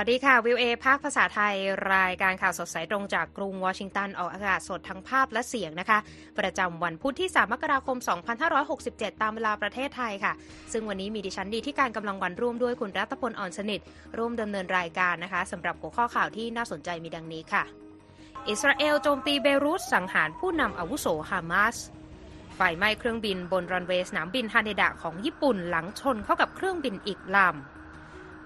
วัสดีค่ะ วิวเอภาคภาษาไทย รายการข่าวสดสายตรงจากกรุงวอชิงตัน ออกอากาศสดทั้งภาพและเสียงนะคะ ประจำวันพุธที่ 3 มกราคม 2567 ตามเวลาประเทศไทยค่ะ ซึ่งวันนี้มีดิฉันดีที่การกำลังวันร่วมด้วยคุณรัตพลอ่อนสนิท ร่วมดำเนินรายการนะคะสำหรับหัวข้อข่าวที่น่าสนใจมีดังนี้ค่ะ อิสราเอลโจมตีเบรุตสังหารผู้นำอาวุโสฮามาสไฟไหม้เครื่องบินบนรันเวย์สนามบินฮาเนดะของญี่ปุ่นหลังชนเข้ากับเครื่องบินอีกลำ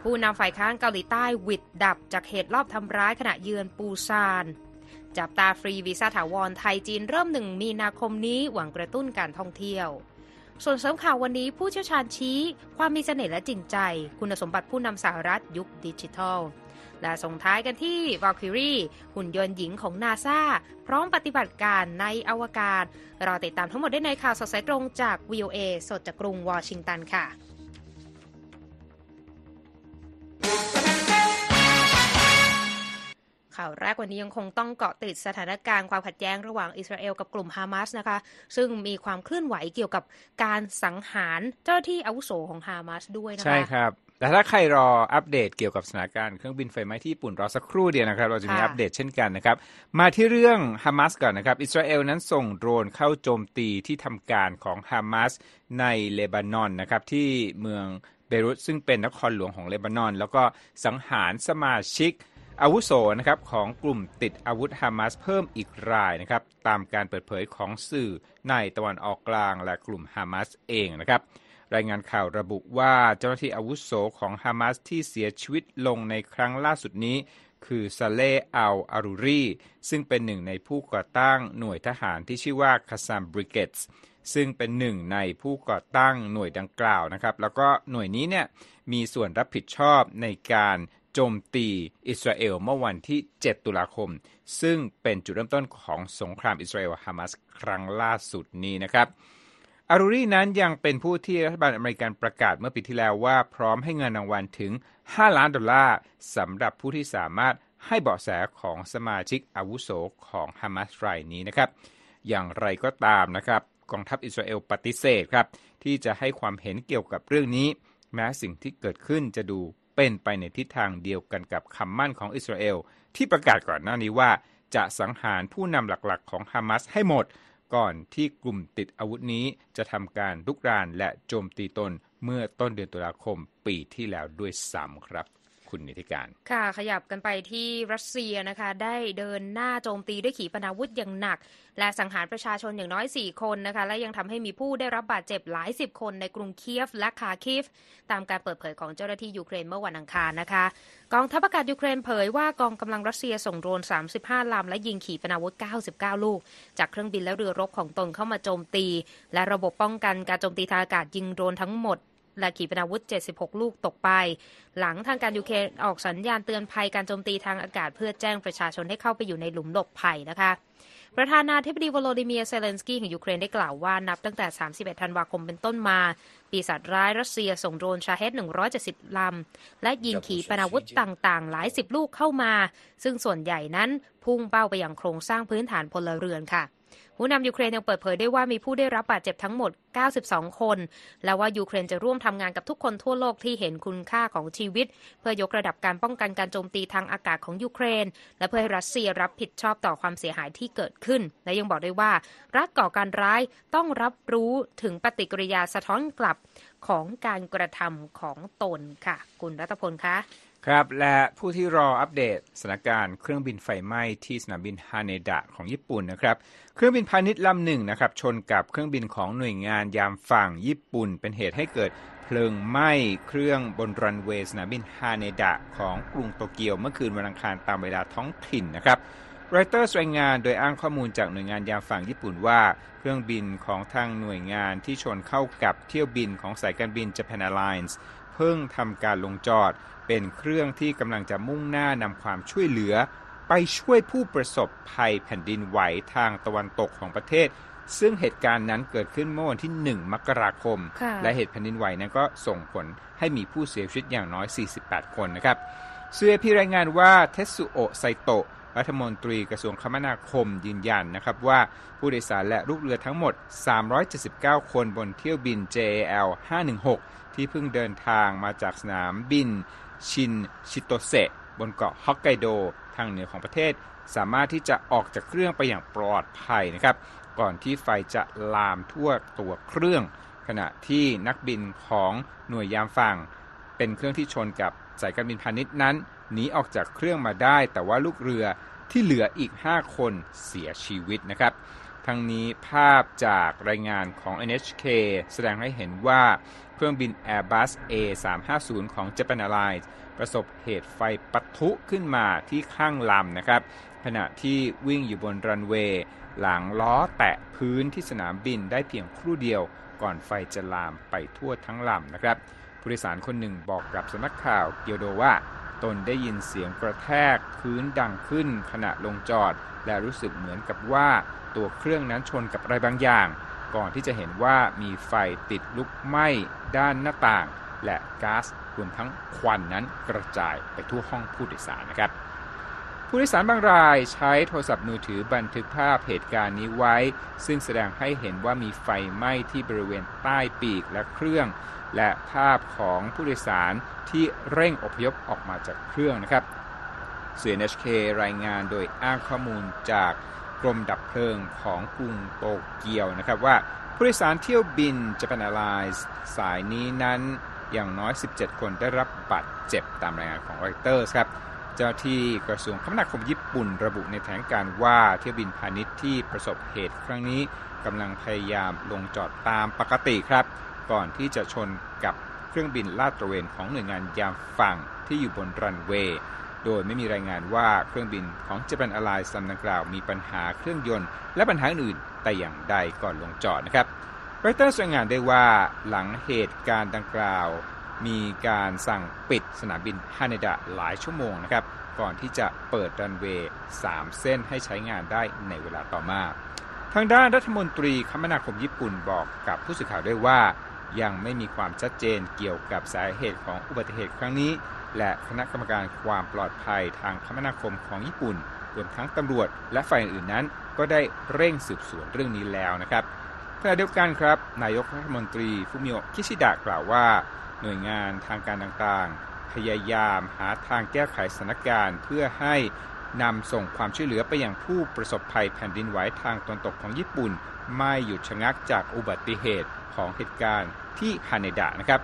ผู้นำฝ่ายค้านเกาหลีใต้วิดดับจากเหตุรอบทำร้ายขณะเยือนปูซาน จับตาฟรีวีซ่าถาวรไทยจีนเริ่มหนึ่งมีนาคมนี้หวังกระตุ้นการท่องเที่ยว ส่วนเสริมข่าววันนี้ผู้เชี่ยวชาญชี้ ความมีเสน่ห์และจริงใจ คุณสมบัติผู้นำสหรัฐยุคดิจิทัล และส่งท้ายกันที่ Valkyrie หุ่นยนต์หญิงของนาซาพร้อมปฏิบัติการในอวกาศรอติดตามทั้งหมดได้ในข่าวสดสายตรงจาก VOA สดจากกรุงวอชิงตันค่ะ ข่าวแรกวันนี้ยังคงต้องเกาะติดสถานการณ์ความขัดแย้งระหว่างอิสราเอลกับกลุ่มฮามาสนะคะ ซึ่งมีความเคลื่อนไหวเกี่ยวกับการสังหารเจ้าที่อาวุโสของฮามาสด้วยนะคะ ใช่ครับ แต่ถ้าใครรออัปเดตเกี่ยวกับสถานการณ์เครื่องบินไฟไหม้ที่ญี่ปุ่นรอสักครู่เดียวนะครับ เราจะมีอัปเดตเช่นกันนะครับ มาที่เรื่องฮามาสก่อนนะครับ อิสราเอลนั้นส่งโดรนเข้าโจมตีที่ทำการของฮามาสในเลบานอนนะครับที่เมืองเบรุตซึ่งเป็นนครหลวงของเลบานอน แล้วก็สังหารสมาชิก อาวุโสนะครับของกลุ่มติดอาวุธฮามาสเพิ่มอีกรายนะครับตามการเปิดเผยของสื่อในตะวันออกกลางและกลุ่มฮามาสเองนะครับรายงานข่าวระบุว่าเจ้าหน้าที่อาวุโสของฮามาสที่เสียชีวิตลงในครั้งล่าสุดนี้ คือซาเลอัลอารูรีซึ่งเป็นหนึ่งในผู้ก่อตั้งหน่วยทหารที่ชื่อว่าคาซามบริเกตส์ซึ่งเป็นหนึ่งในผู้ก่อตั้งหน่วยดังกล่าวนะครับ แล้วก็หน่วยนี้เนี่ยมีส่วนรับผิดชอบในการ โจมตีอิสราเอลเมื่อวันที่ 7 ตุลาคม ซึ่งเป็นจุดเริ่มต้นของสงครามอิสราเอลฮามาสครั้งล่าสุดนี้นะครับอารูรีนั้นยังเป็นผู้ที่รัฐบาลอเมริกันประกาศเมื่อปีที่แล้วว่าพร้อมให้เงินรางวัลถึง 5 ล้านดอลลาร์สำหรับผู้ที่สามารถให้เบาะแสของสมาชิกอาวุโสของฮามาสรายนี้นะครับ อย่างไรก็ตามนะครับกองทัพอิสราเอลปฏิเสธครับที่จะให้ความเห็นเกี่ยวกับเรื่องนี้ แม้สิ่งที่เกิดขึ้นจะดู เป็นไปในทิศทางเดียวกันกับคำมั่นของอิสราเอล ที่ประกาศก่อนหน้านี้ว่า จะสังหารผู้นำหลักๆ ของฮามาสให้หมด ก่อนที่กลุ่มติดอาวุธนี้จะทำการลุกรานและโจมตีตนเมื่อต้นเดือนตุลาคมปีที่แล้วด้วยซ้ำครับ คุณนิติการ ค่ะขยับกันไปที่รัสเซียนะคะ ได้เดินหน้าโจมตีด้วยขีปนาวุธอย่างหนัก และสังหารประชาชนอย่างน้อย 4 คนนะคะ และยังทำให้มีผู้ได้รับบาดเจ็บหลายสิบคนในกรุงเคียฟและคาคิฟ ตามการเปิดเผยของเจ้าหน้าที่ยูเครนเมื่อวันอังคารนะคะ กองทัพอากาศยูเครนเผยว่ากองกำลังรัสเซียส่งโดรน 35 ลำและยิงขีปนาวุธ 99 ลูก จากเครื่องบินและเรือรบของตนเข้ามาโจมตี และระบบป้องกันการโจมตีทางอากาศยิงโดรนทั้งหมด และขีปนาวุธ 76 ลูกตกไป หลังทางการยูเครนออกสัญญาณเตือนภัยการโจมตีทางอากาศเพื่อแจ้งประชาชนให้เข้าไปอยู่ในหลุมหลบภัยนะคะประธานาธิบดีวโลดิเมียเซเลนสกี้ของยูเครนได้กล่าวว่านับตั้งแต่ 31 ธันวาคมเป็นต้นมา ปีศาจร้ายรัสเซียส่งโดรนชาเฮด170 ลำ และยิงขีปนาวุธต่างๆ หลายสิบลูกเข้ามา ซึ่งส่วนใหญ่นั้นพุ่งเป้าไปยังโครงสร้างพื้นฐานพลเรือนค่ะ ผู้นำยูเครนยังเปิดเผยได้ว่ามีผู้ได้รับบาดเจ็บทั้งหมด 92 คน และว่ายูเครนจะร่วมทำงานกับทุกคนทั่วโลกที่เห็นคุณค่าของชีวิต เพื่อยกระดับการป้องกันการโจมตีทางอากาศของยูเครน และเพื่อให้รัสเซียรับผิดชอบต่อความเสียหายที่เกิดขึ้น และยังบอกได้ว่า รัฐก่อการร้ายต้องรับรู้ถึงปฏิกิริยาสะท้อนกลับของการกระทำของตนค่ะ คุณรัตพลคะ ครับและผู้ที่รออัปเดตสถานการณ์เครื่องบินไฟไหม้ที่สนามบินฮาเนดะของญี่ปุ่นนะครับ เครื่องบินพาณิชย์ลำหนึ่งนะครับชนกับเครื่องบินของหน่วยงานยามฝั่งญี่ปุ่น เป็นเหตุให้เกิดเพลิงไหม้เครื่องบนรันเวย์สนามบินฮาเนดะของกรุงโตเกียวเมื่อคืนวันอังคารตามเวลาท้องถิ่นนะครับ รอยเตอร์รายงานโดยอ้างข้อมูลจากหน่วยงานยามฝั่งญี่ปุ่นว่า เครื่องบินของทางหน่วยงานที่ชนเข้ากับเที่ยวบินของสายการบิน Japan Airlines เพิ่งทำการลงจอด เป็นเครื่องที่กำลังจะมุ่งหน้านำความช่วยเหลือ ไปช่วยผู้ประสบภัยแผ่นดินไหวทางตะวันตกของประเทศ ซึ่งเหตุการณ์นั้นเกิดขึ้นเมื่อวันที่ 1 มกราคม และเหตุแผ่นดินไหวนั้นก็ส่งผลให้มีผู้เสียชีวิตอย่างน้อย 48 คนนะครับเสื้อพี่รายงานว่าเทสุโอไซโตะ รัฐมนตรีกระทรวงคมนาคมยืนยันนะครับว่าผู้โดยสารและลูกเรือทั้งหมด 379 คนบนเที่ยวบิน JAL 516 ที่เพิ่งเดินทางมาจากสนามบิน ชินชิโตเซะบนเกาะฮอกไกโดทางเหนือของประเทศ สามารถที่จะออกจากเครื่องไปอย่างปลอดภัยนะครับ ก่อนที่ไฟจะลามทั่วตัวเครื่อง ขณะที่นักบินของหน่วยยามฝั่งเป็นเครื่องที่ชนกับสายการ bi นพาณิชย์นั้น หนีออกจากเครื่องมาได้ แต่ว่าลูกเรือที่เหลืออีก 5 คนเสียชีวิตนะครับ ทั้งนี้ภาพจากรายงานของ NHK แสดงให้เห็นว่าเครื่องบิน Airbus A350 ของ Japan Airlines ประสบเหตุไฟปะทุขึ้นมาที่ข้างลำนะครับ ขณะที่วิ่งอยู่บนรันเวย์หลังล้อแตะพื้นที่สนามบินได้เพียงครู่เดียวก่อนไฟจะลามไปทั่วทั้งลำนะครับ ผู้โดยสารคนหนึ่งบอกกับสำนักข่าวเกียวโดว่า ตนได้ยินเสียงกระแทกพื้นดังขึ้นขณะลงจอด และรู้สึกเหมือนกับว่าตัวเครื่องนั้นชนกับอะไรบางอย่าง ก่อนที่จะเห็นว่ามีไฟติดลุกไหม้ด้านหน้าต่าง และก๊าซรวมทั้งควันนั้นกระจายไปทั่วห้องผู้โดยสารนะครับ ผู้โดยสารบางรายใช้โทรศัพท์มือถือบันทึกภาพเหตุการณ์นี้ไว้ ซึ่งแสดงให้เห็นว่ามีไฟไหม้ที่บริเวณใต้ปีกและเครื่อง และภาพของผู้โดยสารที่เร่งอพยพออกมาจากเครื่องนะครับสื่อ NHK รายงานโดยอ้างข้อมูลจากกรมดับเพลิงของกรุงโตเกียวนะครับว่าผู้โดยสารเที่ยวบิน Japan Airlines สายนี้นั้นอย่างน้อย 17 คนได้รับบาดเจ็บตามรายงานของ Reuters ครับ เจ้าที่กระทรวงคมนาคมญี่ปุ่นระบุในแถลงการว่าเที่ยวบินพาณิชย์ที่ประสบเหตุครั้งนี้กำลังพยายามลงจอดตามปกติครับ ก่อนที่จะชนกับเครื่องบินลาดตระเวนของหน่วยงานยามฝั่งที่อยู่บนรันเวย์ โดยไม่มีรายงานว่าเครื่องบินของ Japan Airlines ลำดังกล่าวมีปัญหาเครื่องยนต์และปัญหาอื่นแต่อย่างใดก่อนลงจอดนะครับรอยเตอร์รายงานได้ว่าหลังเหตุการณ์ดังกล่าว มีการสั่งปิดสนามบินฮาเนดะหลายชั่วโมงนะครับก่อนที่จะเปิดรันเวย์ 3 เส้นให้ใช้งานได้ในเวลาต่อมา ทางด้านรัฐมนตรีคมนาคมญี่ปุ่นบอกกับผู้สื่อข่าวด้วยว่า ยังไม่มีความชัดเจนเกี่ยวกับสาเหตุของอุบัติเหตุครั้งนี้ และคณะกรรมการความปลอดภัยทางคมนาคมของญี่ปุ่น รวมทั้งตำรวจและฝ่ายอื่นนั้น ก็ได้เร่งสืบสวนเรื่องนี้แล้วนะครับขณะเดียวกันครับ นายกรัฐมนตรีฟุมิโอะคิชิดะกล่าวว่า หน่วยงานทางการต่างๆ พยายามหาทางแก้ไขสถานการณ์ เพื่อให้ นำส่งความช่วยเหลือไปยังผู้ประสบภัยแผ่นดินไหวทางตะวันตกของญี่ปุ่น ไม่หยุดชะงักจากอุบัติเหตุของเหตุการณ์ที่ฮาเนดะนะครับ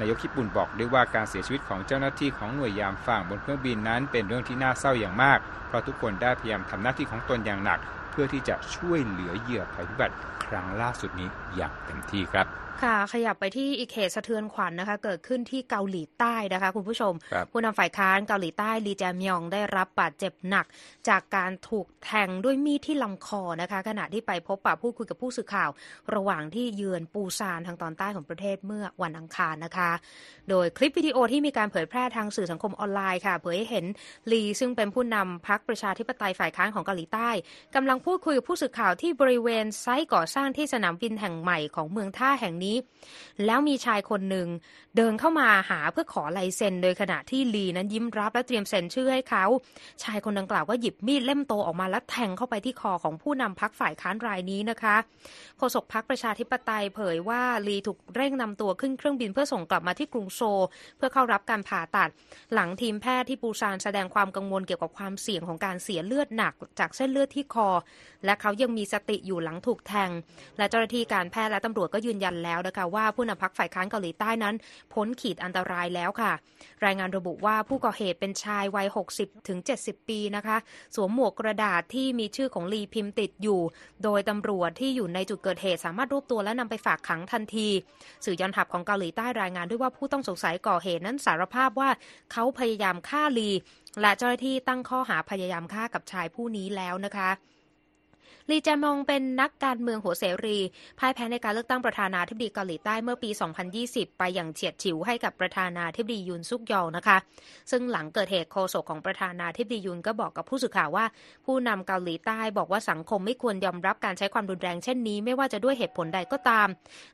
นายกญี่ปุ่นบอกด้วยว่าการเสียชีวิตของเจ้าหน้าที่ของหน่วยยามฝั่งบนเครื่องบินนั้น เป็นเรื่องที่น่าเศร้าอย่างมาก เพราะทุกคนได้พยายามทำหน้าที่ของตนอย่างหนัก เพื่อที่จะช่วยเหลือเหยื่อภัยพิบัติครั้งล่าสุดนี้อย่างเต็มที่ครับ ค่ะ ขยับไปที่อีกเหตุสะเทือนขวัญนะคะ เกิดขึ้นที่เกาหลีใต้นะคะคุณผู้ชมครับผู้นำฝ่ายค้านเกาหลีใต้ลีแจมยองได้รับบาดเจ็บหนัก จากการถูกแทงด้วยมีดที่ลำคอนะคะ ขณะที่ไปพบปะพูดคุยกับผู้สื่อข่าว ระหว่างที่เยือนปูซานทางตอนใต้ของประเทศเมื่อวันอังคารนะคะ โดยคลิปวิดีโอที่มีการเผยแพร่ทางสื่อสังคมออนไลน์ค่ะ เผยให้เห็นลีซึ่งเป็นผู้นำพรรคประชาธิปไตยฝ่ายค้านของเกาหลีใต้กำลังพูดคุยกับผู้สื่อข่าวที่บริเวณไซต์ก่อสร้างที่สนามบินแห่งใหม่ของเมืองท่าแห่งนี้แล้วมีชายคนหนึ่งเดินเข้ามาหาเพื่อขอลายเซ็น โดยขณะที่ลีนั้นยิ้มรับและเตรียมเซ็นชื่อให้เขา ชายคนดังกล่าวก็หยิบมีดเล่มโตออกมาแล้วแทงเข้าไปที่คอของผู้นำพักฝ่ายค้านรายนี้นะคะโฆษกพักประชาธิปไตยเผยว่าลีถูกเร่งนำตัวขึ้นเครื่องบินเพื่อส่งกลับมาที่กรุงโซลเพื่อเข้ารับการผ่าตัด หลังทีมแพทย์ที่ปูซานแสดงความกังวลเกี่ยวกับความเสี่ยงของการเสียเลือดหนักจากเส้นเลือดที่คอ และเขายังมีสติอยู่หลังถูกแทง และเจ้าหน้าที่การแพทย์และตำรวจก็ยืนยันแล้วแล้วนะคะว่าผู้นำพักฝ่ายค้านเกาหลีใต้นั้น พ้นขีดอันตรายแล้วค่ะ รายงานระบุว่าผู้ก่อเหตุเป็นชายวัย 60 ถึง 70 ปีนะคะ สวมหมวกกระดาษที่มีชื่อของลีพิมพ์ติดอยู่ โดยตำรวจที่อยู่ในจุดเกิดเหตุสามารถรวบตัวและนำไปฝากขังทันที สื่อยอนทัพของเกาหลีใต้รายงานด้วยว่าผู้ต้องสงสัยก่อเหตุนั้นสารภาพว่าเขาพยายามฆ่าลีและเจ้าหน้าที่ตั้งข้อหาพยายามฆ่ากับชายผู้นี้แล้วนะคะ ลีแจมองเป็นนักการเมืองหัวเสรีพ่ายแพ้ในการเลือกตั้งประธานาธิบดีเกาหลีใต้เมื่อปี 2020 ไปอย่างเฉียดฉิวให้กับประธานาธิบดียุนซุกยอลนะคะ ซึ่งหลังเกิดเหตุโฆษกของประธานาธิบดียุนก็บอกกับผู้สื่อข่าวว่า ผู้นำเกาหลีใต้บอกว่าสังคมไม่ควรยอมรับการใช้ความรุนแรงเช่นนี้ไม่ว่าจะด้วยเหตุผลใดก็ตาม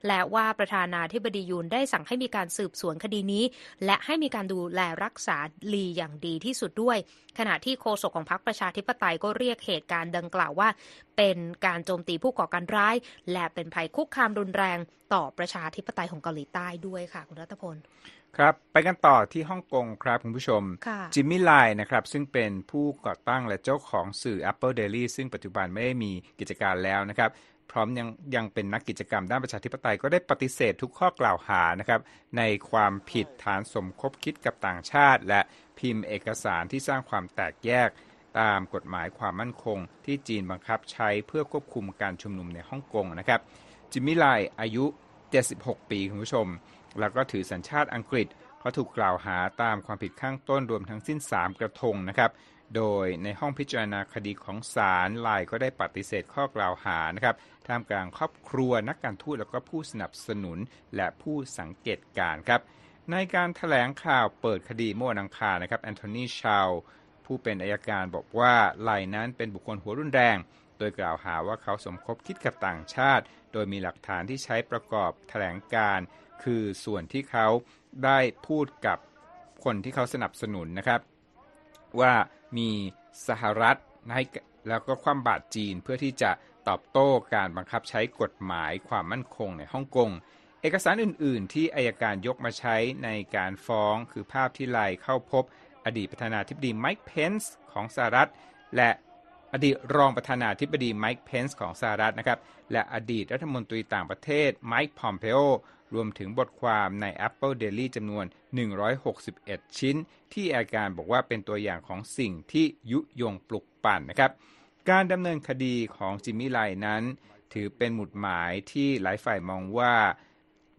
และว่าประธานาธิบดียุนได้สั่งให้มีการสืบสวนคดีนี้ และให้มีการดูแลรักษาลีอย่างดีที่สุดด้วย ขณะที่โฆษกของพรรคประชาธิปไตยก็เรียกเหตุการณ์ดังกล่าวว่าเป็นการโจมตีผู้ก่อการร้าย และเป็นภัยคุกคามรุนแรงต่อประชาธิปไตยของเกาหลีใต้ด้วยค่ะ คุณรัตพลครับ ไปกันต่อที่ฮ่องกงครับคุณผู้ชมค่ะจิมมี่ไลน์นะครับ ซึ่งเป็นผู้ก่อตั้งและเจ้าของสื่อ Apple Daily ซึ่งปัจจุบันไม่ได้มีกิจการแล้วนะครับ พร้อมยังยังเป็นนักกิจกรรมด้านประชาธิปไตยก็ได้ปฏิเสธทุกข้อกล่าวหานะครับ ในความผิดฐานสมคบคิดกับต่างชาติ และพิมพ์เอกสารที่สร้างความแตกแยก ตามกฎหมายความมั่นคง ที่จีนบังคับใช้เพื่อควบคุมการชุมนุมในฮ่องกงนะครับ จิมมี่ไลอายุ 76 ปีคุณผู้ชม แล้วก็ถือสัญชาติอังกฤษเขาถูกกล่าวหาตามความผิดข้างต้นรวมทั้งสิ้น 3 กระทงนะครับ โดยในห้องพิจารณาคดีของศาลไลก็ได้ปฏิเสธข้อกล่าวหานะครับท่ามกลางครอบครัวนักการทูตแล้วก็ผู้สนับสนุนและผู้สังเกตการครับในการถแถลงข่าวเปิดคดีเมื่อวันอังคารนะครับแอนโทนีชาว ผู้เป็นอายการบอกว่าไลนั้นเป็นบุคคลหัวรุนแรง โดยกล่าวหาว่าเขาสมคบคิดกับต่างชาติ โดยมีหลักฐานที่ใช้ประกอบแถลงการ คือส่วนที่เขาได้พูดกับคนที่เขาสนับสนุนนะครับ ว่ามีสหรัฐให้แล้วก็ความบาดจีนเพื่อที่จะตอบโต้การบังคับใช้กฎหมายความมั่นคงในฮ่องกง เอกสารอื่น ๆ ที่อายการยกมาใช้ในการฟ้องคือภาพที่ไลเข้าพบ อดีตประธานาธิบดีไมค์เพนส์ของสหรัฐ และอดีตรองประธานาธิบดีไมค์เพนส์ของสหรัฐนะครับ และอดีตรัฐมนตรีต่างประเทศไมค์พอมเพโอรวมถึงบทความใน Apple Daily จำนวน 161 ชิ้น ที่อัยการบอกว่าเป็นตัวอย่างของสิ่งที่ยุยงปลุกปั่นนะครับ การดำเนินคดีของจิมมี่ไลนั้น ถือเป็นหมุดหมายที่หลายฝ่ายมองว่า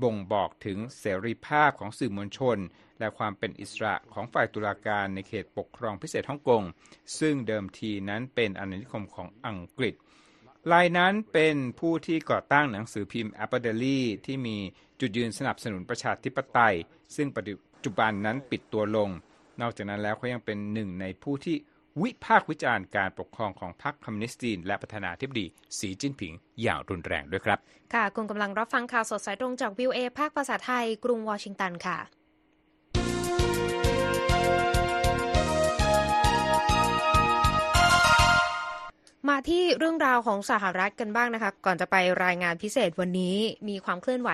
บ่งบอกถึงเสรีภาพของสื่อมวลชน และความเป็นอิสระของฝ่ายตุลาการในเขตปกครองพิเศษฮ่องกง ซึ่งเดิมทีนั้นเป็นอาณานิคมของอังกฤษลายนั้นเป็นผู้ที่ก่อตั้งหนังสือพิมพ์ Apple Daily ที่มีจุดยืนสนับสนุนประชาธิปไตย ซึ่งปัจจุบันนั้นปิดตัวลง นอกจากนั้นแล้วเขายังเป็นหนึ่งในผู้ที่ วิพากษ์วิจารณ์การปกครองของพรรคคอมมิวนิสต์จีนและประธานาธิบดีสีจิ้นผิงอย่างรุนแรงด้วยครับ ค่ะคุณกำลังรับฟังข่าวสดสายตรงจากวิวเอภาคภาษาไทย กรุงวอชิงตันค่ะมาที่เรื่องราวของสหรัฐกันบ้างนะคะ ก่อนจะไปรายงานพิเศษวันนี้มีความเคลื่อนไหว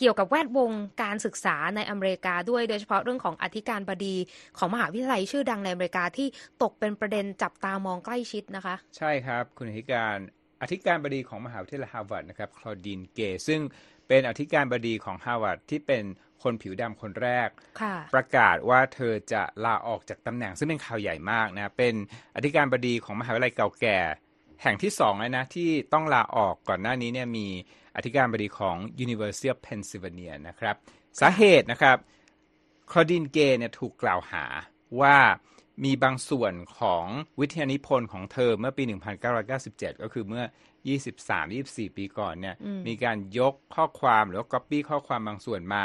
เกี่ยวกับแวดวงการศึกษาในอเมริกาด้วยโดยเฉพาะเรื่องของอธิการบดีของมหาวิทยาลัยชื่อดังในอเมริกาที่ตกเป็นประเด็นจับตามองใกล้ชิดนะคะ ใช่ครับ คุณอธิการอธิการบดีของมหาวิทยาลัยฮาร์วาร์ดนะครับคลอดีนเกซึ่งเป็นอธิการบดีของฮาร์วาร์ดที่เป็นคนผิวดำคนแรกค่ะประกาศว่าเธอจะลาออกจากตำแหน่งซึ่งเป็นข่าวใหญ่มากนะ เป็นอธิการบดีของมหาวิทยาลัยเก่าแก่ แห่งที่สองเลยนะที่ต้องลาออกก่อนหน้านี้เนี่ยมีอธิการบดีของ University of Pennsylvania นะครับ สาเหตุนะครับคลอดินเกเนี่ยถูกกล่าวหาว่ามีบางส่วนของวิทยานิพนธ์ของเธอเมื่อปี 1997 ก็คือเมื่อ 23-24 ปีก่อนเนี่ยอืมมีการยกข้อความหรือว่า copy ข้อความบางส่วนมา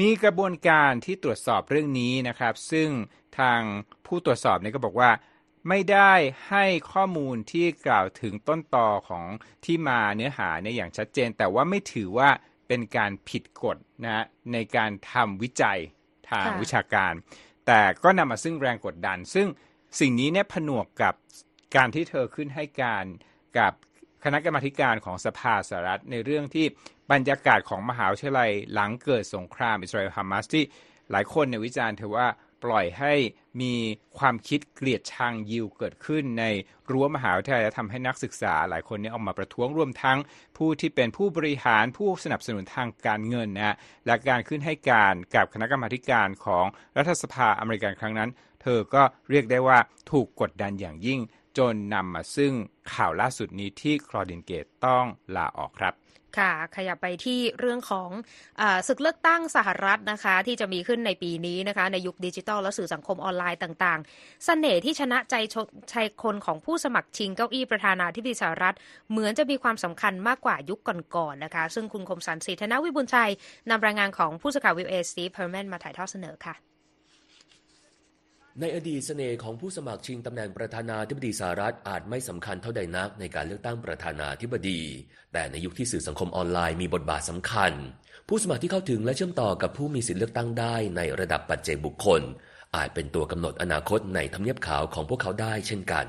มีกระบวนการที่ตรวจสอบเรื่องนี้นะครับ ซึ่งทางผู้ตรวจสอบเนี่ยก็บอกว่า ไม่ได้ให้ข้อมูลที่กล่าวถึงต้นตอของที่มาเนื้อหาเนี่ยอย่างชัดเจน แต่ว่าไม่ถือว่าเป็นการผิดกฎนะฮะในการทำวิจัยทางวิชาการ แต่ก็นำมาซึ่งแรงกดดัน ซึ่งสิ่งนี้เนี่ยผนวกกับการที่เธอขึ้นให้การกับคณะกรรมการของสภาสหรัฐในเรื่องที่บรรยากาศของมหาวิทยาลัยหลังเกิดสงครามอิสราเอลฮามาสที่หลายคนเนี่ยวิจารณ์เธอว่าปล่อยให้ มีความคิดเกลียดชังยิวเกิดขึ้นในรั้วมหาวิทยาลัยและทำให้นักศึกษาหลายคนนี่ยออกมาประท้วงรวมทั้งผู้ที่เป็นผู้บริหารผู้สนับสนุนทางการเงินนะและการขึ้นให้การกับคณะกรรมาการของรัฐสภาอเมริกันครั้งนั้น เธอก็เรียกได้ว่าถูกกดดันอย่างยิ่ง จนนำมาซึ่งข่าวล่าสุดนี้ที่คลอดินเกตต้องลาออกครับ ค่ะ ขยับไปที่เรื่องของอศึกเลือกตั้งสหรัฐนะคะ ที่จะมีขึ้นในปีนี้นะคะ ในยุคดิจิทัลและสื่อสังคมออนไลน์ต่างๆเสน่ห์ที่ชนะใจชนใจคนของผู้สมัครชิงเก้าอี้ประธานาธิบดีสหรัฐ เหมือนจะมีความสำคัญมากกว่ายุคก่อนๆนะคะ ซึ่งคุณคมสันศรีธนวิบุญชัยนำรายงานของผู้สื่อข่าว VOA สตีฟ เฮอร์แมนมาถ่ายทอดเสนอค่ะ ในอดีตเสน่ห์ของผู้สมัครชิงตำแหน่งประธานาธิบดีสหรัฐอาจไม่สำคัญเท่าใดนักในการเลือกตั้งประธานาธิบดี แต่ในยุคที่สื่อสังคมออนไลน์มีบทบาทสำคัญ ผู้สมัครที่เข้าถึงและเชื่อมต่อกับผู้มีสิทธิเลือกตั้งได้ในระดับปัจเจกบุคคล อาจเป็นตัวกำหนดอนาคตในทำเนียบขาวของพวกเขาได้เช่นกัน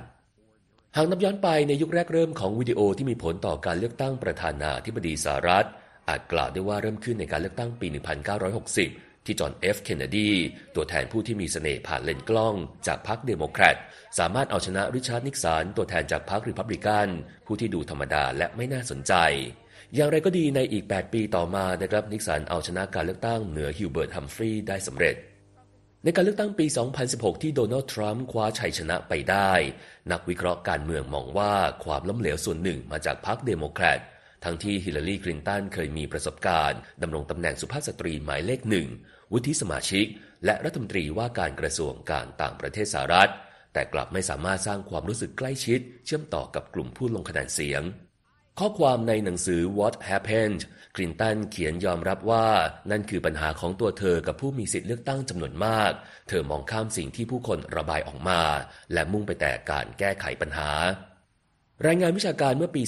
หากนับย้อนไปในยุคแรกเริ่มของวิดีโอที่มีผลต่อการเลือกตั้งประธานาธิบดีสหรัฐ อาจกล่าวได้ว่าเริ่มขึ้นในการเลือกตั้งปี 1960 ที่จอห์นเอฟเคนเนดีตัวแทนผู้ที่มีเสน่ห์ผ่านเลนส์กล้องจากพรรคเดโมแครตสามารถเอาชนะริชาร์ดนิกสันตัวแทนจากพรรคริพับลิกัน ผู้ที่ดูธรรมดาและไม่น่าสนใจ อย่างไรก็ดีในอีก 8 ปีต่อมานะครับนิกสันเอาชนะการเลือกตั้งเหนือฮิวเบิร์ตฮัมฟรีย์ได้สำเร็จในการเลือกตั้งปี 2016 ที่โดนัลด์ทรัมป์คว้าชัยชนะไปได้ นักวิเคราะห์การเมืองมองว่าความล้มเหลวส่วนหนึ่งมาจากพรรคเดโมแครต ทั้งที่ฮิลลารีคลินตันเคยมีประสบการณ์ดำรงตำแหน่งสุภาพสตรีหมายเลขหนึ่ง วุฒิสมาชิก และรัฐมนตรีว่าการกระทรวงการต่างประเทศสหรัฐ แต่กลับไม่สามารถสร้างความรู้สึกใกล้ชิด เชื่อมต่อกับกลุ่มผู้ลงคะแนนเสียง ข้อความในหนังสือ What Happened คลินตันเขียนยอมรับว่านั่นคือปัญหาของตัวเธอกับผู้มีสิทธิเลือกตั้งจำนวนมาก เธอมองข้ามสิ่งที่ผู้คนระบายออกมา และมุ่งไปแต่การแก้ไขปัญหา รายงานวิชาการเมื่อปี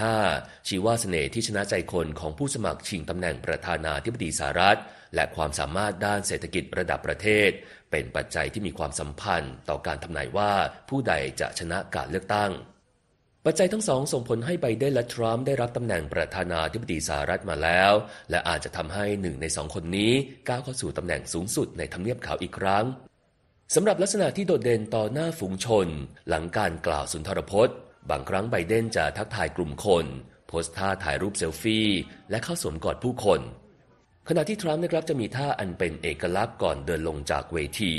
2015 ชี้ว่าเสน่ห์ที่ชนะใจคนของผู้สมัครชิงตำแหน่งประธานาธิบดีสหรัฐ และความสามารถด้านเศรษฐกิจระดับประเทศ เป็นปัจจัยที่มีความสัมพันธ์ต่อการทำนายว่าผู้ใดจะชนะการเลือกตั้ง ปัจจัยทั้งสองส่งผลให้ไบเดนและทรัมป์ได้รับตำแหน่งประธานาธิบดีสหรัฐมาแล้ว และอาจจะทำให้หนึ่งในสองคนนี้ก้าวเข้าสู่ตำแหน่งสูงสุดในทำเนียบขาวอีกครั้งสำหรับลักษณะที่โดดเด่นต่อหน้าฝูงชน หลังการกล่าวสุนทรพจน์ บางครั้งไบเดนจะทักทายกลุ่มคน โพสท่าถ่ายรูปเซลฟี่ และเข้าสวมกอดผู้คน ขณะที่ทรัมป์นะครับจะมีท่าอันเป็นเอกลักษณ์ก่อนเดินลงจากเวที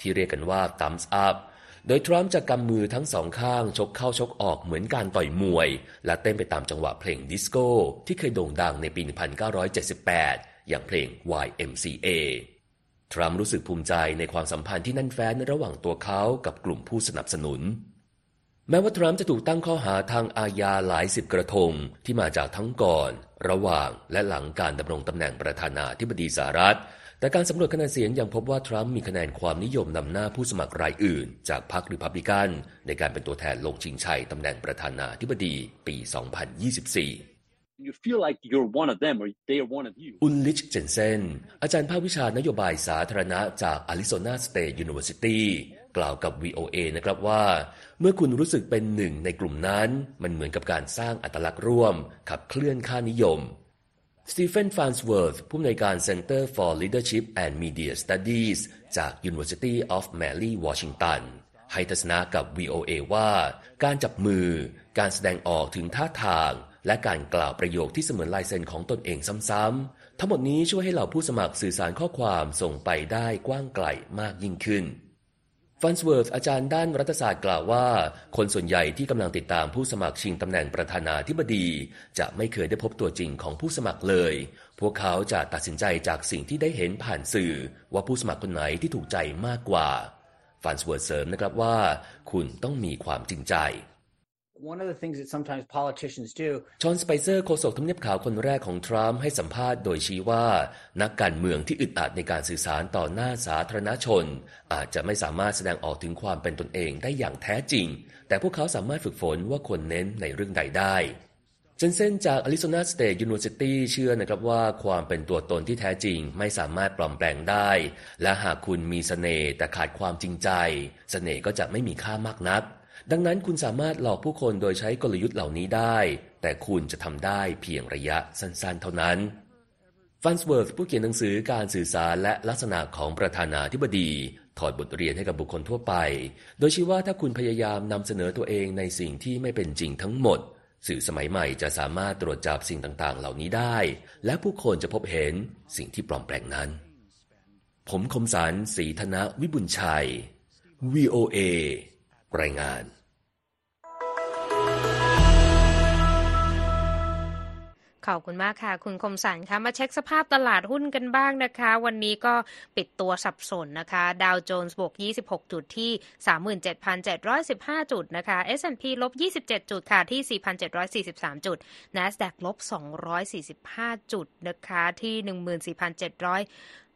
ที่เรียกกันว่า thumbs up โดยทรัมป์จะกำมือทั้งสองข้างชกเข้าชกออกเหมือนการต่อยมวย และเต้นไปตามจังหวะเพลงดิสโก้ที่เคยโด่งดังในปี 1978 อย่างเพลง YMCA ทรัมป์รู้สึกภูมิใจในความสัมพันธ์ที่แน่นแฟ้นระหว่างตัวเขากับกลุ่มผู้สนับสนุน แม้ว่าทรัมป์จะถูกตั้งข้อหาทางอาญาหลายสิบกระทงที่มาจากทั้งก่อน ระหว่างและหลังการดำรงตำแหน่งประธานาธิบดีสหรัฐ แต่การสำรวจคะแนนเสียงยังพบว่าทรัมป์มีคะแนนความนิยมนำหน้าผู้สมัครรายอื่น จากพรรคริพับลิกัน ในการเป็นตัวแทนลงชิงชัยตำแหน่งประธานาธิบดีปี 2024 you feel like you're one of them or they are one of you. อุลลิชเจนเซนอาจารย์ภาควิชานโยบายสาธารณะจากอาริโซนาสเต t ยูนิเวอร์ซิตี้ กล่าวกับ VOA นะครับว่า เมื่อคุณรู้สึกเป็นหนึ่งในกลุ่มนั้น มันเหมือนกับการสร้างอัตลักษณ์ร่วม ขับเคลื่อนค่านิยมสตีเฟนฟานสเวิร์ธผู้อำนวยการ Center for Leadership and Media Studies จาก University of Mary Washington ให้ทัศนะกับ VOA ว่า การจับมือ การแสดงออกถึงท่าทาง และการกล่าวประโยคที่เสมือนลายเซ็นของตนเองซ้ำๆทั้งหมดนี้ช่วยให้เหล่าผู้สมัครสื่อสารข้อความส่งไปได้กว้างไกลมากยิ่งขึ้น ฟันสเวิร์ธอาจารย์ด้านรัฐศาสตร์กล่าวว่า คนส่วนใหญ่ที่กำลังติดตามผู้สมัครชิงตำแหน่งประธานาธิบดี จะไม่เคยได้พบตัวจริงของผู้สมัครเลย พวกเขาจะตัดสินใจจากสิ่งที่ได้เห็นผ่านสื่อ ว่าผู้สมัครคนไหนที่ถูกใจมากกว่าฟันสเวิร์ธเสริมนะครับว่า คุณต้องมีความจริงใจ One of the things that sometimes politicians do ฌอนสไปเซอร์โฆษกทำเนียบขาวคนแรกของทรัมป์ให้สัมภาษณ์โดยชี้ว่า นักการเมืองที่อึดอัดในการสื่อสารต่อหน้าสาธารณชน อาจจะไม่สามารถแสดงออกถึงความเป็นตนเองได้อย่างแท้จริง แต่พวกเขาสามารถฝึกฝนว่าควรเน้นในเรื่องใดได้เจนเซนจาก Arizona State University เชื่อนะครับว่าความเป็นตัวตนที่แท้จริงไม่สามารถปลอมแปลงได้ และหากคุณมีเสน่ห์แต่ขาดความจริงใจเสน่ห์ก็จะไม่มีค่ามากนัก ดังนั้นคุณสามารถหลอกผู้คนโดยใช้กลยุทธ์เหล่านี้ได้ แต่คุณจะทำได้เพียงระยะสั้นๆ เท่านั้นฟันสเวิร์ธผู้เขียนหนังสือการสื่อสารและลักษณะของประธานาธิบดี ถอดบทเรียนให้กับบุคคลทั่วไป โดยชี้ว่าถ้าคุณพยายามนำเสนอตัวเองในสิ่งที่ไม่เป็นจริงทั้งหมด สื่อสมัยใหม่จะสามารถตรวจจับสิ่งต่างๆ เหล่านี้ได้ และผู้คนจะพบเห็นสิ่งที่ปลอมแปลงนั้น ผมคมสารศรีธนวิบุญชัย VOA รายงานขอบคุณมากค่ะ คุณคมสันคะมาเช็คสภาพตลาดหุ้นกันบ้างนะคะ วันนี้ก็ปิดตัวสับสนนะคะ ดาวโจนส์บวก 26 จุดที่ 37,715 จุดนะคะ S&P ลบ 27 จุดค่ะที่ 4,743 จุด NASDAQ ลบ 245 จุดนะคะที่ 14,700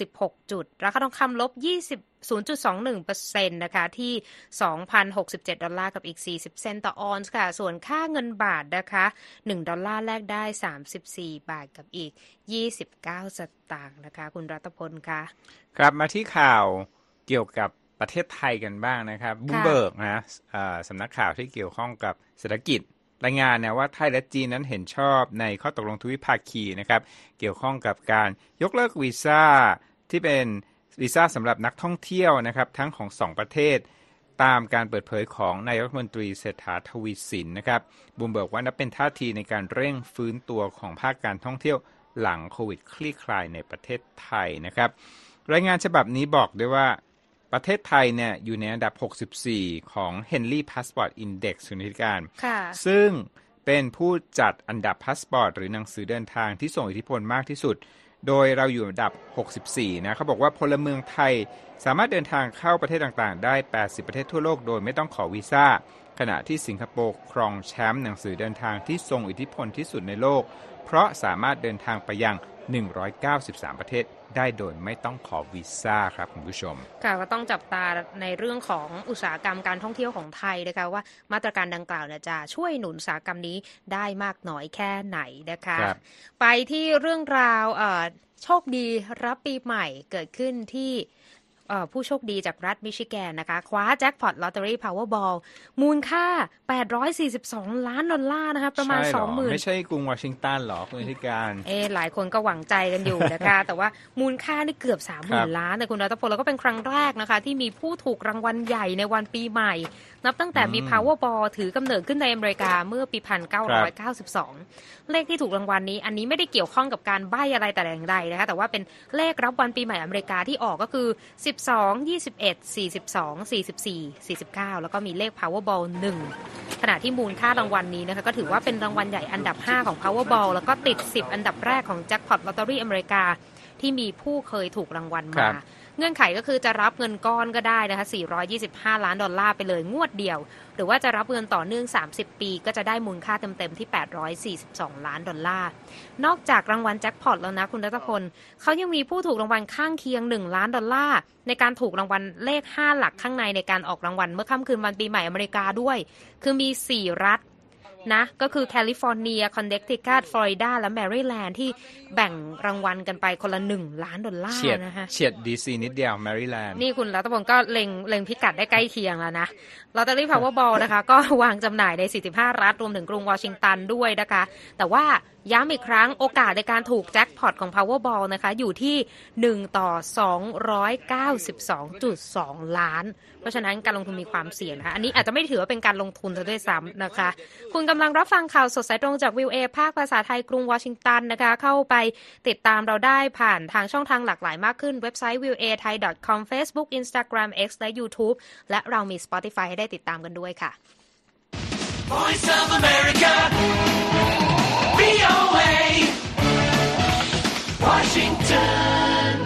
66 จุด ราคาทองคำลบ 20 0.21%นะคะที่ 2,067 ดอลลาร์กับอีก 40 เซนต์ต่อออนซ์ค่ะ ส่วนค่าเงินบาทนะคะ 1 ดอลลาร์แลกได้ 34 บาทกับอีก 29 สตางค์นะคะ คุณรัตพลคะครับมาที่ข่าวเกี่ยวกับประเทศไทยกันบ้างนะครับบลูมเบิร์กนะอ่าสำนักข่าวที่เกี่ยวข้องกับเศรษฐกิจ รายงานนะว่าไทยและจีนนั้นเห็นชอบในข้อตกลงทวิภาคีนะครับเกี่ยวข้องกับการยกเลิกวีซ่าที่เป็นวีซ่าสำหรับนักท่องเที่ยวนะครับทั้งของสองประเทศ ตามการเปิดเผยของนายกรัฐมนตรีเศรษฐาทวีสินนะครับบลูมเบิร์กว่านับเป็นท่าทีในการเร่งฟื้นตัวของภาคการท่องเที่ยวหลังโควิดคลี่คลายในประเทศไทยนะครับรายงานฉบับนี้บอกด้วยว่า ประเทศไทยเนี่ยอยู่ในอันดับ 64 ของ Henley Passport Index คุณนิธิกาญจน์ค่ะซึ่งเป็นผู้จัดอันดับพาสปอร์ตหรือหนังสือเดินทางที่ทรงอิทธิพลมากที่สุด โดยเราอยู่อันดับ 64 นะเขาบอกว่าพลเมืองไทยสามารถเดินทางเข้าประเทศต่างๆ ได้ 80 ประเทศทั่วโลกโดยไม่ต้องขอวีซ่า ขณะที่สิงคโปร์ครองแชมป์หนังสือเดินทางที่ทรงอิทธิพลที่สุดในโลก เพราะสามารถเดินทางไปยัง 193 ประเทศได้โดยไม่ต้องขอวีซ่าครับคุณผู้ชม ค่ะก็ต้องจับตาในเรื่องของอุตสาหกรรมการท่องเที่ยวของไทยนะคะว่ามาตรการดังกล่าวเนี่ยจะช่วยหนุนอุตสาหกรรมนี้ได้มากน้อยแค่ไหนนะคะครับไปที่เรื่องราวเอ่อโชคดีรับปีใหม่เกิดขึ้นที่เอ่อ ผู้โชคดีจากรัฐมิชิแกนนะคะ คว้าแจ็คพอตลอตเตอรี่พาวเวอร์บอลมูลค่า 842 ล้านดอลลาร์นะคะ ประมาณใช่เหอ20,000 ไม่ใช่กรุงวอชิงตันเหรอคุณอธิการเอะหลายคนก็หวังใจกันอยู่นะคะ แต่ว่ามูลค่านี่เกือบ 3 0,000 ล้านแต่คุณรัตพลแล้วก็เป็นครั้งแรกนะคะ ที่มีผู้ถูกรางวัลใหญ่ในวันปีใหม่ นับตั้งแต่มีอืม Powerball ถือกำเนิดขึ้นในอเมริกาเมื่อปี 1992 เลขที่ถูกรางวัลนี้ อันนี้ไม่ได้เกี่ยวข้องกับการใบ้อะไรแต่อย่างใดนะคะแต่ว่าเป็นเลขรับวันปีใหม่อเมริกาที่ออกก็คือ12 21 42 44 49 แล้วก็มีเลข Powerball 1 ขณะที่มูลค่ารางวัลนี้นะคะก็ถือว่าเป็นรางวัลใหญ่อันดับ 5 ของ Powerball แล้วก็ติด 10 อันดับแรกของ Jackpot Lottery อเมริกาที่มีผู้เคยถูกรางวัลมา เงื่อนไขก็คือจะรับเงินก้อนก็ได้นะคะ425 ล้านดอลลาร์ไปเลยงวดเดียว หรือว่าจะรับเงินต่อเนื่อง 30 ปี ก็จะได้มูลค่าเต็มๆที่ 842 ล้านดอลลาร์ นอกจากรางวัลแจ็คพอตแล้วนะคุณรัตพลเขายังมีผู้ถูกรางวัลข้างเคียง 1 ล้านดอลลาร์ในการถูกรางวัลเลข 5 หลักข้างในในการออกรางวัลเมื่อค่ำคืนวันปีใหม่อเมริกาด้วย คือมี 4 รัฐ นะ ก็คือแคลิฟอร์เนีย คอนเนคติคัตฟลอริดา และแมริแลนด์ที่แบ่งรางวัลกันไปคนละ1ล้านดอลลาร์เฉียดนะคะเฉียดดีซีนิดเดียวแมริแลนด์นี่คุณรัตพลก็เล็งเล็งพิกัดได้ใกล้เคียงแล้วนะลอตเตอรี่พาวเวอร์บอลนะคะ ก็วางจำหน่ายใน 45 รัฐ รวมถึงกรุงวอชิงตันด้วยนะคะ แต่ว่า ย้ำอีกครั้งโอกาสในการถูกแจ็คพอตของ Powerball นะคะ อยู่ที่ 1 ต่อ 292.2 ล้าน เพราะฉะนั้นการลงทุนมีความเสี่ยงนะคะอันนี้อาจจะไม่ถือว่าเป็นการลงทุนซะด้วยซ้ำนะคะ คุณกำลังรับฟังข่าวสดสายตรงจากวิวเอภาคภาษาไทยกรุงวอชิงตันนะคะ เข้าไปติดตามเราได้ผ่านทางช่องทางหลากหลายมากขึ้นเว็บไซต์ v i e w a t h a i com Facebook Instagram X และ YouTube และเรามี Spotify ให้ได้ติดตามกันด้วยค่ะ Voice of America, Washington.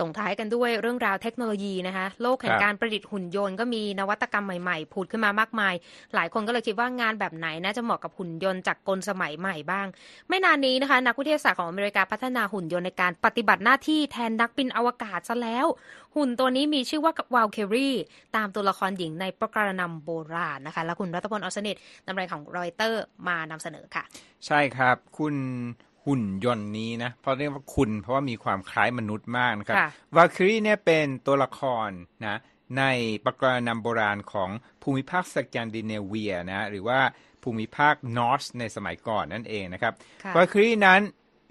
ส่งท้ายกันด้วยเรื่องราวเทคโนโลยีนะคะโลกแห่คงรับการประดิษฐ์หุ่นยนต์ก็มีนวัตกรรมใหม่ๆ ผุดขึ้นมามากมาย หลายคนก็เลยคิดว่างานแบบไหนน่าจะเหมาะกับหุ่นยนต์จากกลสมัยใหม่บ้าง ไม่นานนี้นะคะ นักวิทยาศาสตร์ของอเมริกาพัฒนาหุ่นยนต์ในการปฏิบัติหน้าที่แทนนักบินอวกาศซะแล้ว หุ่นตัวนี้มีชื่อว่าวาลเครีตามตัวละครหญิงในประการนำโบราณนะคะและคุณรัตพลออสนิทนำรายของรอยเตอร์มานำเสนอค่ะ ใช่ครับคุณ หุ่นยนต์นี้นะเพราะเรียกว่าคุณเพราะว่ามีความคล้ายมนุษย์มากนะครับค่ะวาลคิรีเนี่ยเป็นตัวละครนะในปกรณำโบราณของภูมิภาคสแกนดิเนเวียนะหรือว่าภูมิภาคนอร์สในสมัยก่อนนั่นเองนะครับค่ะวาลคิรีนั้น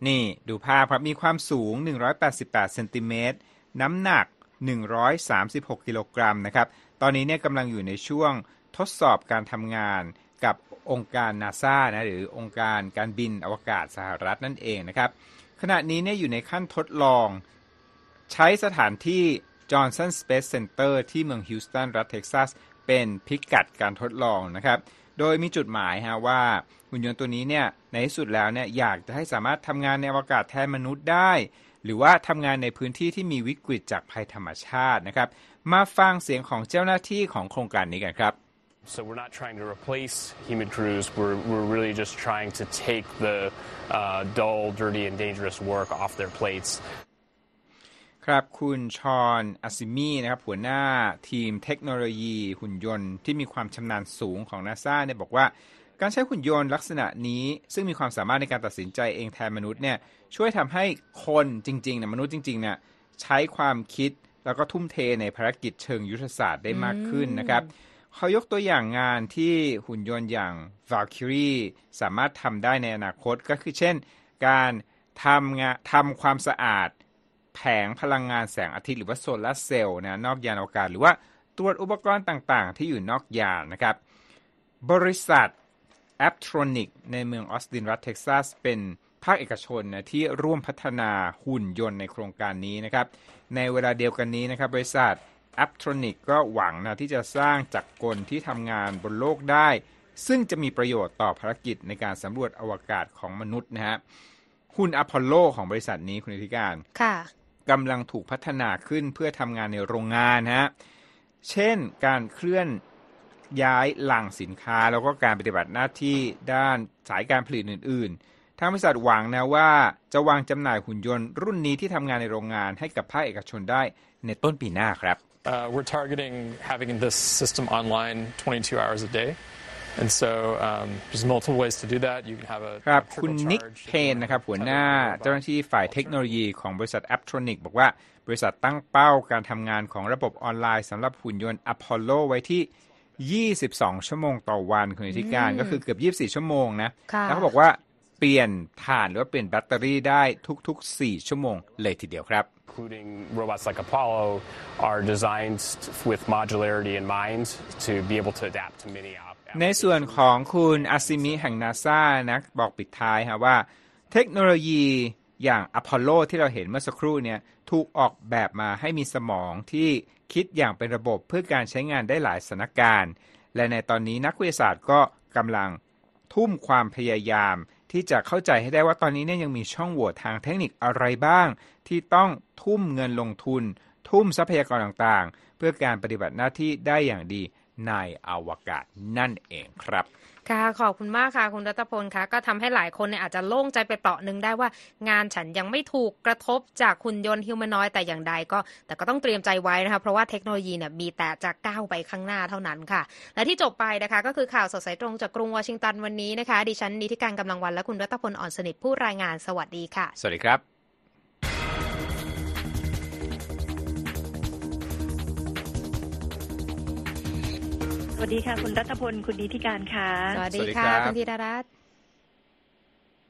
นี่ดูภาพครับมีความสูง 188เซนติเมตรน้ำหนัก 136 กิโลกรัมนะครับ ตอนนี้เนี่ยกำลังอยู่ในช่วงทดสอบการทำงานกับ องค์การนาซานะหรือองค์การการบินอวกาศสหรัฐนั่นเองนะครับ ขณะนี้เนี่ยอยู่ในขั้นทดลองใช้สถานที่ Johnson Space Center ที่เมืองฮิวสตันรัฐเท็กซัส เป็นพิกัดการทดลองนะครับ โดยมีจุดหมายฮะว่าหุ่นยนต์ตัวนี้เนี่ยในที่สุดแล้วเนี่ยอยากจะให้สามารถทำงานในอวกาศแทนมนุษย์ได้ หรือว่าทำงานในพื้นที่ที่มีวิกฤตจากภัยธรรมชาตินะครับ มาฟังเสียงของเจ้าหน้าที่ของโครงการนี้กันครับ So we're not trying to replace human crews. We're, we're really just trying to take the uh, dull, dirty, and dangerous work off their plates ครับคุณชอนอาซิมีนะครับหัวหน้าทีมเทคโนโลยีหุ่นยนต์ที่มีความชำนาญสูงของนาซาเนี่ยบอกว่าการใช้หุ่นยนต์ลักษณะนี้ ซึ่งมีความสามารถในการตัดสินใจเองแทนมนุษย์เนี่ยช่วยทำให้คนจริงๆเนี่ยมนุษย์จริงๆเนี่ยใช้ความคิดแล้วก็ทุ่มเทในภารกิจเชิงยุทธศาสตร์ได้มากขึ้นนะครับ เขายกตัวอย่างงานที่หุ่นยนต์อย่าง Valkyrie สามารถทำได้ในอนาคตก็คือเช่น การทำงานทำความสะอาด แผงพลังงานแสงอาทิตย์หรือว่าโซลาร์เซลล์นะนอกยานอวกาศหรือว่าตรวจอุปกรณ์ต่างๆ ที่อยู่นอกยานนะครับ บริษัท Aptronic ในเมืองออสตินรัฐเท็กซัส เป็นภาคเอกชนนะที่ร่วมพัฒนาหุ่นยนต์ในโครงการนี้นะครับ ในเวลาเดียวกันนี้นะครับ บริษัท Aptronic ก็หวังนะที่จะสร้างจักรกลที่ทำงานบนโลกได้ ซึ่งจะมีประโยชน์ต่อภารกิจในการสำรวจอวกาศของมนุษย์นะฮะหุ่นอพอลโลของบริษัทนี้คุณอธิการค่ะกำลังถูกพัฒนาขึ้นเพื่อทำงานในโรงงานนะฮะเช่นการเคลื่อนย้ายหลั่งสินค้าแล้วก็การปฏิบัติหน้าที่ด้านสายการผลิตอื่น ๆ ทางบริษัทหวังนะว่าจะวางจำหน่ายหุ่นยนต์รุ่นนี้ที่ทำงานในโรงงานให้กับภาคเอกชนได้ในต้นปีหน้าครับ Uh, we're targeting having this system online 22 hours a day. And so um, there's multiple ways to do that. You can have a ครับ a คุณ trickle นิก charge เพนนะครับหัวหน้า tether เจ้าหน้าที่ฝ่ายเทคโนโลยีของบริษัท Aptronic บอกว่า บริษัทตั้งเป้าการทำงานของระบบออนไลน์สำหรับหุ่นยนต์ Apollo ไว้ที่ 22 ชั่วโมงต่อวันคุณอธิการก็คือเกือบ 24 ชั่วโมงนะค่ะแล้วเขาบอกว่า เปลี่ยนถ่านหรือว่าเปลี่ยนแบตเตอรี่ได้ทุกๆ 4 ชั่วโมงเลยทีเดียวครับ including robots like Apollo, are designed with modularity in mind to be able to adapt to many ในส่วนของคุณอาซิมิแห่งนาซานะบอกปิดท้ายฮะว่า เทคโนโลยีอย่างอพอลโลที่เราเห็นเมื่อสักครู่เนี่ยถูกออกแบบมาให้มีสมองที่คิดอย่างเป็นระบบเพื่อการใช้งานได้หลายสถานการณ์ และในตอนนี้นักวิทยาศาสตร์ก็กำลังทุ่มความพยายาม ที่จะเข้าใจให้ได้ว่าตอนนี้เนี่ยยังมีช่องโหว่ทางเทคนิคอะไรบ้าง ที่ต้องทุ่มเงินลงทุน ทุ่มทรัพยากรต่างๆ เพื่อการปฏิบัติหน้าที่ได้อย่างดีในอวกาศนั่นเองครับ ค่ะขอบคุณมากค่ะคุณรัตพลค่ะก็ทำให้หลายคนเนี่ยอาจจะโล่งใจไปเปราะหนึ่งได้ว่างานฉันยังไม่ถูกกระทบจากหุ่นยนต์ฮิวแมนนอยแต่อย่างใดก็ แต่ก็ต้องเตรียมใจไว้นะคะเพราะว่าเทคโนโลยีเนี่ยมีแต่จะก้าวไปข้างหน้าเท่านั้นค่ะ และที่จบไปนะคะ ก็คือข่าวสดสายตรงจากกรุงวอชิงตันวันนี้นะคะ ดิฉันนิติการกำลังวันและคุณรัตพลอ่อนสนิทผู้รายงานสวัสดีค่ะ สวัสดีครับ สวัสดีค่ะ คุณรัตพลคุณนิติการค่ะ สวัสดีสวัสดีค่ะครับคุณธีรรัตน์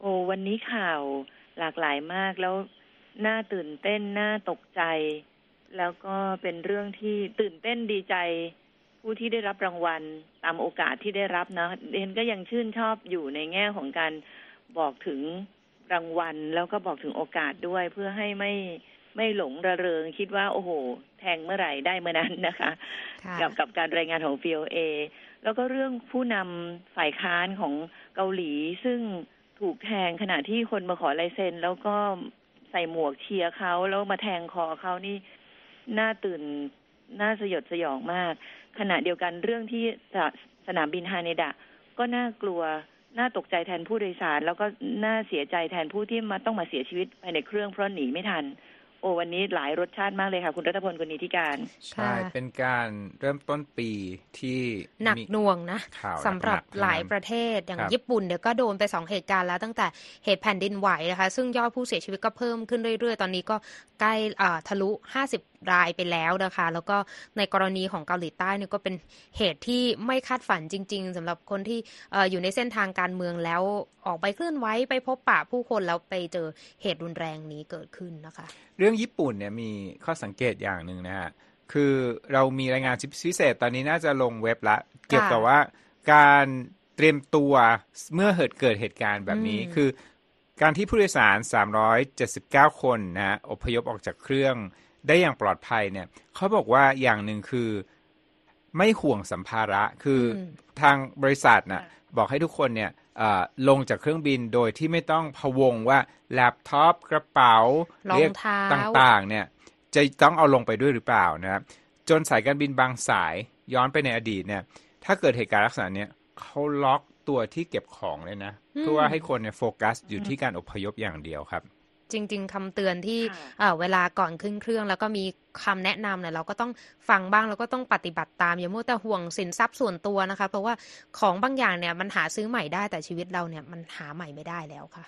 โอ้วันนี้ข่าวหลากหลายมากแล้วน่าตื่นเต้นน่าตกใจ แล้วก็เป็นเรื่องที่ตื่นเต้นดีใจ ผู้ที่ได้รับรางวัลตามโอกาสที่ได้รับนะเดนก็ยังชื่นชอบอยู่ในแง่ของการบอกถึงรางวัล แล้วก็บอกถึงโอกาสด้วยเพื่อให้ไม่ ไม่หลงระเริงคิดว่า โอ้โห แทงเมื่อไหร่ได้เมื่อนั้นนะคะค่ะกับกับการรายงานของ VOA แล้วก็เรื่องผู้นำฝ่ายค้านของเกาหลี ซึ่งถูกแทงขณะที่คนมาขอลายเซ็น แล้วก็ใส่หมวกเชียร์เขาแล้วมาแทงคอเขานี่น่าตื่นน่าสยดสยองมาก ขณะเดียวกันเรื่องที่สสนามบินฮาเนดะ ก็น่ากลัวน่าตกใจแทนผู้โดยสาร แล้วก็น่าเสียใจแทนผู้ที่มาต้องมาเสียชีวิตภายในเครื่องเพราะหนีไม่ทันโอ้วันนี้หลายรสชาติมากเลยค่ะ คุณรัตพลคุณนิติการ ใช่ เป็นการเริ่มต้นปีที่หนักมีหน่วงนะข่าวสำหรับนักๆหลายทั้งนั้นประเทศอย่างครับญี่ปุ่นเดี๋ยวก็โดนไปสองเหตุการณ์แล้วตั้งแต่เหตุแผ่นดินไหวนะคะ ซึ่งยอดผู้เสียชีวิตก็เพิ่มขึ้นเรื่อยๆ ตอนนี้ก็ใกล้อ่าทะลุ 50 รายไปแล้วนะคะ แล้วก็ในกรณีของเกาหลีใต้เนี่ยก็เป็นเหตุที่ไม่คาดฝันจริง ๆสำหรับคนที่เอ่ออยู่ในเส้นทางการเมืองแล้วออกไปเคลื่อนไหวไปพบปะผู้คนแล้วไปเจอเหตุรุนแรงนี้เกิดขึ้นนะคะ เรื่องญี่ปุ่นเนี่ยมีข้อสังเกตอย่างหนึ่งนะฮะคือเรามีรายงานพิเศษตอนนี้น่าจะลงเว็บละเกี่ยวกับว่าการเตรียมตัวเมื่อเกิดเกิดเหตุการณ์แบบนี้อืมคือ การที่ผู้โดยสาร 379 คนนะฮะอพยพออกจากเครื่องได้อย่างปลอดภัยเนี่ยเขาบอกว่าอย่างหนึ่งคือไม่ห่วงสัมภาระคืออมทางบริษัทน่ะบอกให้ทุกคนเนี่ยเอ่อลงจากเครื่องบินโดยที่ไม่ต้องพะวงว่าแล็ปท็อปกระเป๋ารองเรียกเท้าต่างๆเนี่ยจะต้องเอาลงไปด้วยหรือเปล่านะครับจนสายการบินบางสายย้อนไปในอดีตเนี่ยถ้าเกิดเหตุการณ์ลักษณะเนี้ยเขาล็อก ตัวที่เก็บของเลยนะอืมเพื่อว่าให้คนเนี่ยโฟกัสอยู่ที่การอพยพอย่างเดียวครับ จริง ๆคำเตือนที่ค่ะเอ่อเวลาก่อนขึ้นเครื่อง แล้วก็มีคำแนะนำเนี่ยเราก็ต้องฟังบ้างแล้วก็ต้องปฏิบัติตามอย่ามัวแต่ห่วงสินทรัพย์ส่วนตัวนะคะ เพราะว่าของบางอย่างเนี่ยมันหาซื้อใหม่ได้แต่ชีวิตเราเนี่ยมันหาใหม่ไม่ได้แล้วค่ะ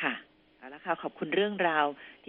ค่ะเอาละค่ะขอบคุณเรื่องราวที่